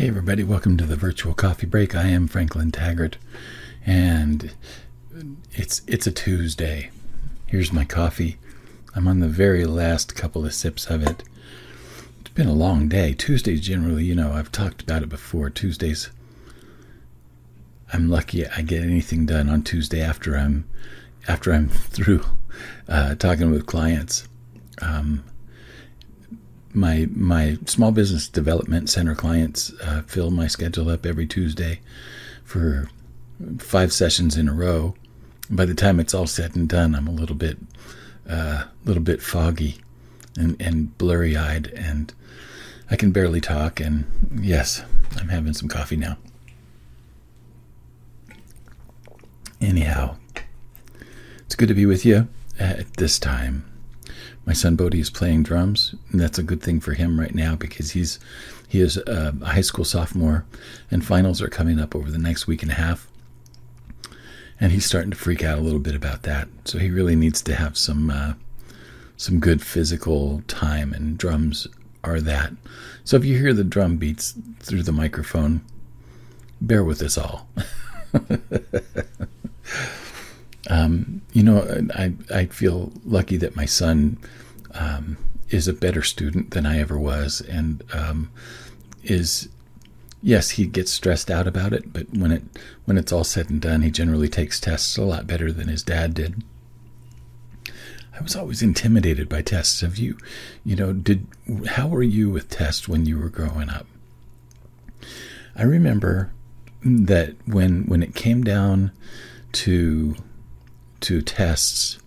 Hey, everybody, welcome to the virtual coffee break. I am Franklin Taggart, and it's it's a Tuesday. Here's my coffee. I'm on the very last couple of sips of it. It's been a long day. Tuesdays generally, you know, I've talked about it before. Tuesdays, I'm lucky I get anything done on Tuesday after I'm after I'm through uh, talking with clients. Um, my my small business development center clients uh, fill my schedule up every Tuesday for five sessions in a row. By the time it's all said and done, I'm a little bit a uh, little bit foggy and, and blurry eyed, and I can barely talk. And yes, I'm having some coffee now. Anyhow, it's good to be with you at this time my son Bodie is playing drums, and that's a good thing for him right now because he's he is a high school sophomore, and finals are coming up over the next week and a half, and he's starting to freak out a little bit about that. So he really needs to have some uh, some good physical time, and drums are that. So if you hear the drum beats through the microphone, bear with us all. Um, you know, I I feel lucky that my son um, is a better student than I ever was, and um, is yes, he gets stressed out about it, but when it when it's all said and done, he generally takes tests a lot better than his dad did. I was always intimidated by tests. Have you, you know, did how were you with tests when you were growing up? I remember that when when it came down to to tests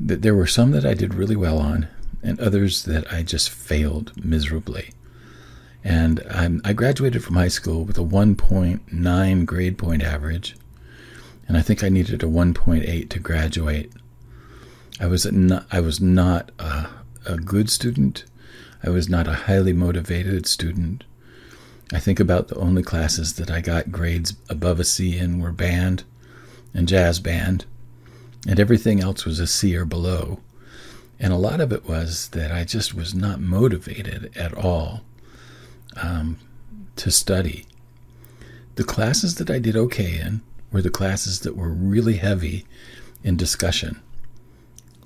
that there were some that I did really well on and others that I just failed miserably. And I'm, i graduated from high school with a 1.9 grade point average, and I think I needed a 1.8 to graduate. I was not, I was not a, a good student. I was not a highly motivated student. I think about the only classes that I got grades above a C in were band and jazz band, and everything else was a C or below. And a lot of it was that I just was not motivated at all um, to study. The classes that I did okay in were the classes that were really heavy in discussion.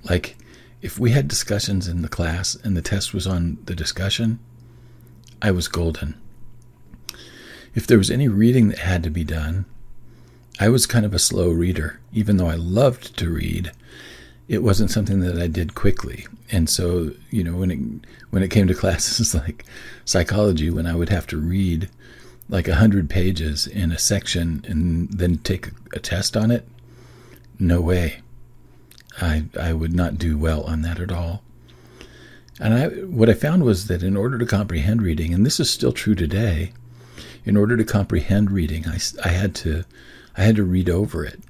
Like, if we had discussions in the class and the test was on the discussion, I was golden. If there was any reading that had to be done, I was kind of a slow reader. Even though I loved to read, it wasn't something that I did quickly. And so, you know, when it when it came to classes like psychology, when I would have to read like a hundred pages in a section and then take a, test on it, no way. I I would not do well on that at all. And I what I found was that in order to comprehend reading, and this is still true today, in order to comprehend reading, I, I had to I had to read over it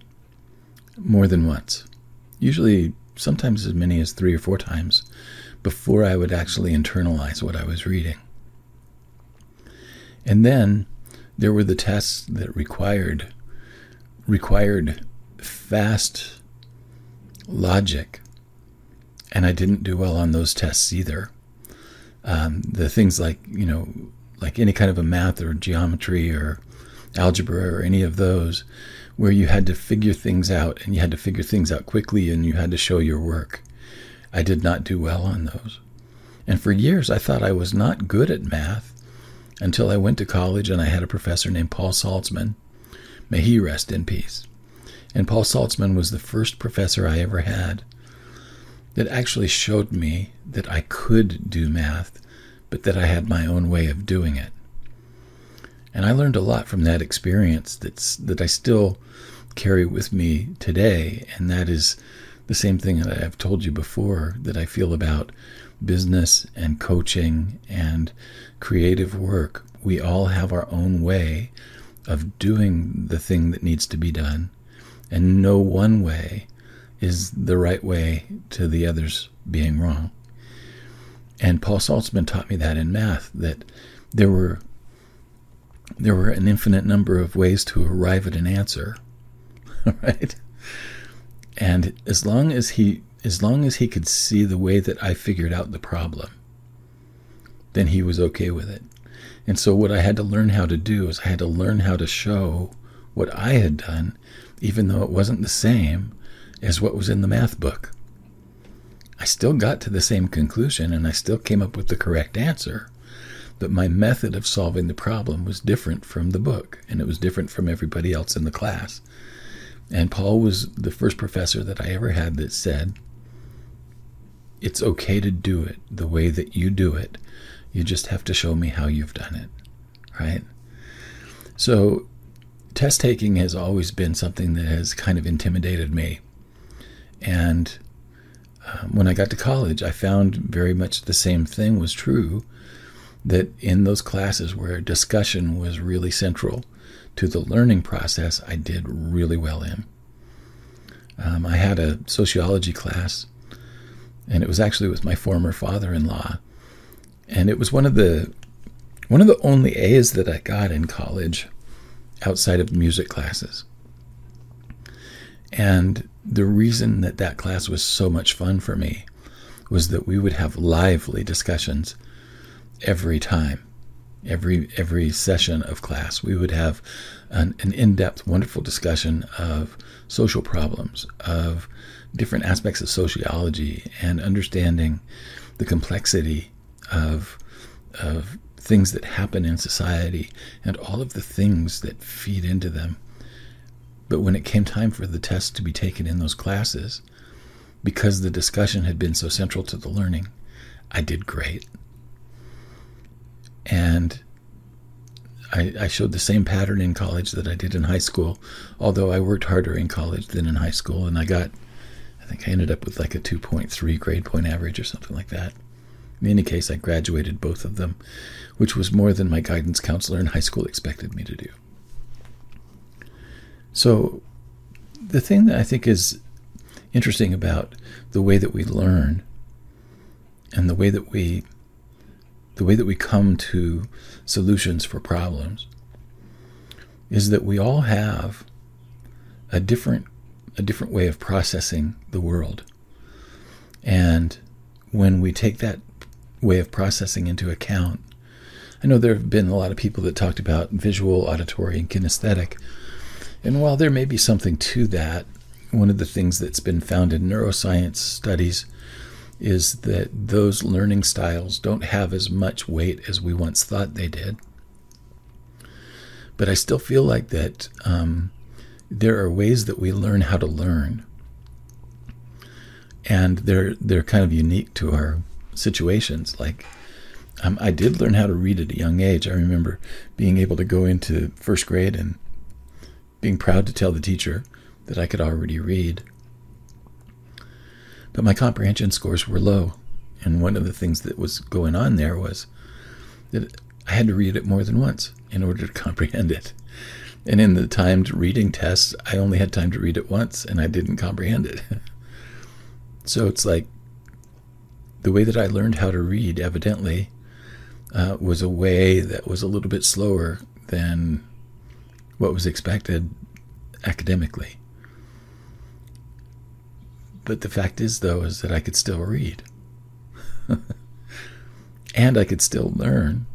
more than once, usually sometimes as many as three or four times, before I would actually internalize what I was reading. And then there were the tests that required required fast logic, and I didn't do well on those tests either. Um, the things like you know, like any kind of a math or geometry or algebra or any of those where you had to figure things out and you had to figure things out quickly and you had to show your work. I did not do well on those. And for years, I thought I was not good at math until I went to college and I had a professor named Paul Saltzman. May he rest in peace. And Paul Saltzman was the first professor I ever had that actually showed me that I could do math, but that I had my own way of doing it. And I learned a lot from that experience that's that I still carry with me today, and that is the same thing that I've told you before that I feel about business and coaching and creative work. We all have our own way of doing the thing that needs to be done, and no one way is the right way to the others being wrong. And Paul Saltzman taught me that in math that there were there were an infinite number of ways to arrive at an answer, right? And as long as he as long as he could see the way that I figured out the problem, then he was okay with it. And so, what I had to learn how to do is I had to learn how to show what I had done, even though it wasn't the same as what was in the math book. I still got to the same conclusion and I still came up with the correct answer, but my method of solving the problem was different from the book and it was different from everybody else in the class. And Paul was the first professor that I ever had that said, It's okay to do it the way that you do it. You just have to show me how you've done it. Right? So, test taking has always been something that has kind of intimidated me. And um, when I got to college, I found very much the same thing was true that in those classes where discussion was really central to the learning process, I did really well in. Um, I had a sociology class, and it was actually with my former father-in-law, and it was one of the one of the only A's that I got in college outside of music classes. And the reason that that class was so much fun for me was that we would have lively discussions every time every every session of class we would have an, an, in-depth wonderful discussion of social problems of different aspects of sociology and understanding the complexity of of things that happen in society and all of the things that feed into them but when it came time for the test to be taken in those classes, because the discussion had been so central to the learning, I did great. And I, I, showed the same pattern in college that I did in high school, although I worked harder in college than in high school. And I got, I think I ended up with like a 2.3 grade point average or something like that. In any case, I graduated both of them, which was more than my guidance counselor in high school expected me to do. So, the thing that I think is interesting about the way that we learn and the way that we the way that we come to solutions for problems is that we all have a different a different way of processing the world. And when we take that way of processing into account, I know there have been a lot of people that talked about visual, auditory, and kinesthetic and while there may be something to that, one of the things that's been found in neuroscience studies is that those learning styles don't have as much weight as we once thought they did. But I still feel like that um, there are ways that we learn how to learn, and they're they're kind of unique to our situations. Like um, I did learn how to read at a young age. I remember being able to go into first grade and being proud to tell the teacher that I could already read. But my comprehension scores were low, and one of the things that was going on there was that I had to read it more than once in order to comprehend it. And in the timed reading tests, I only had time to read it once and I didn't comprehend it. so it's like the way that I learned how to read, evidently, uh, was a way that was a little bit slower than what was expected academically. But the fact is, though, is that I could still read. and I could still learn.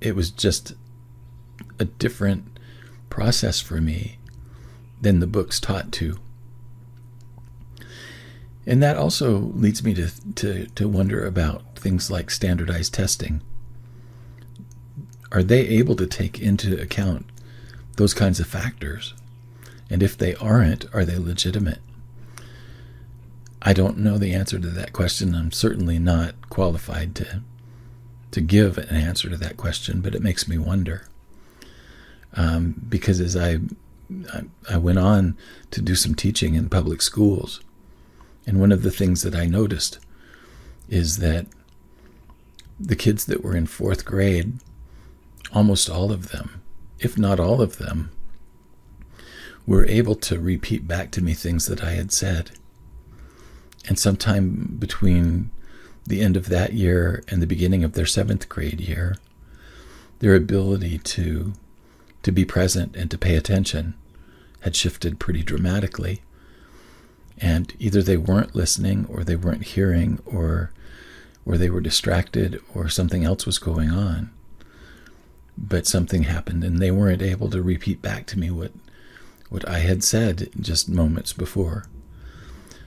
It was just a different process for me than the books taught to. And that also leads me to, to, to wonder about things like standardized testing. Are they able to take into account those kinds of factors? And if they aren't, are they legitimate? I don't know the answer to that question. I'm certainly not qualified to to give an answer to that question, but it makes me wonder. Um, because as I, I I went on to do some teaching in public schools, and one of the things that I noticed is that the kids that were in fourth grade, almost all of them, if not all of them, were able to repeat back to me things that I had said. And sometime between the end of that year and the beginning of their seventh grade year, their ability to to be present and to pay attention had shifted pretty dramatically. And either they weren't listening or they weren't hearing or or they were distracted or something else was going on. but something happened and they weren't able to repeat back to me what what I had said just moments before.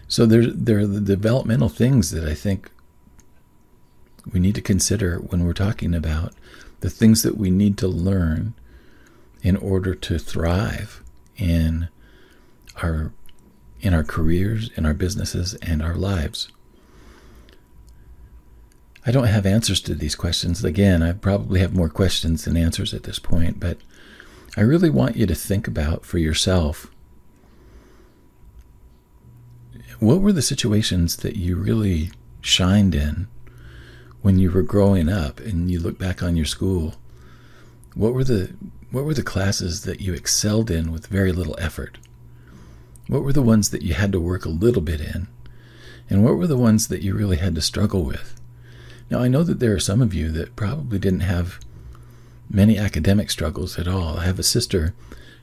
So there, there are the developmental things that I think we need to consider when we're talking about the things that we need to learn in order to thrive in our in our careers, in our businesses, and our lives. I don't have answers to these questions. Again, I probably have more questions than answers at this point, but I really want you to think about for yourself what were the situations that you really shined in when you were growing up and you look back on your school? What were the what were the classes that you excelled in with very little effort? What were the ones that you had to work a little bit in? And what were the ones that you really had to struggle with? Now, I know that there are some of you that probably didn't have many academic struggles at all. I have a sister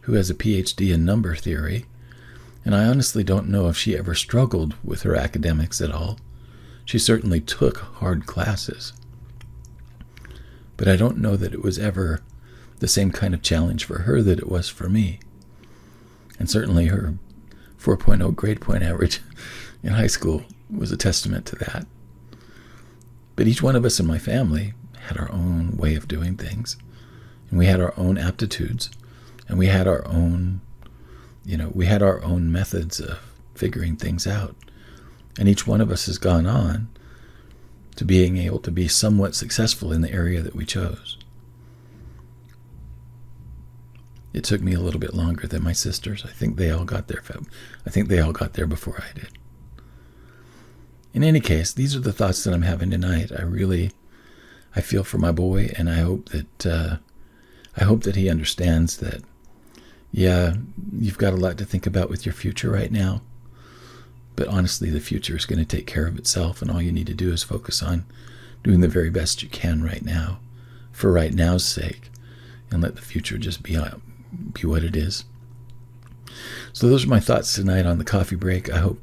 who has a PhD in number theory, and I honestly don't know if she ever struggled with her academics at all. She certainly took hard classes. But I don't know that it was ever the same kind of challenge for her that it was for me. And certainly her 4.0 grade point average in high school was a testament to that. But each one of us in my family had our own way of doing things and we had our own aptitudes and we had our own you know we had our own methods of figuring things out. And each one of us has gone on to being able to be somewhat successful in the area that we chose. It took me a little bit longer than my sisters. I think they all got there i think they all got there before i did. In any case these are the thoughts that i'm having tonight. I really i feel for my boy and i hope that uh, I hope that he understands that, yeah, you've got a lot to think about with your future right now. But honestly, the future is going to take care of itself, and all you need to do is focus on doing the very best you can right now, for right now's sake, and let the future just be, uh, be what it is. So those are my thoughts tonight on the coffee break. I hope,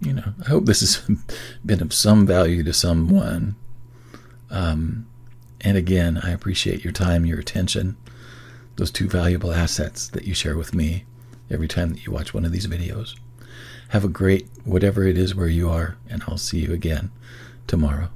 you know, I hope this has been of some value to someone. Um, and again, I appreciate your time, your attention, those two valuable assets that you share with me every time that you watch one of these videos. Have a great, whatever it is where you are, and I'll see you again tomorrow.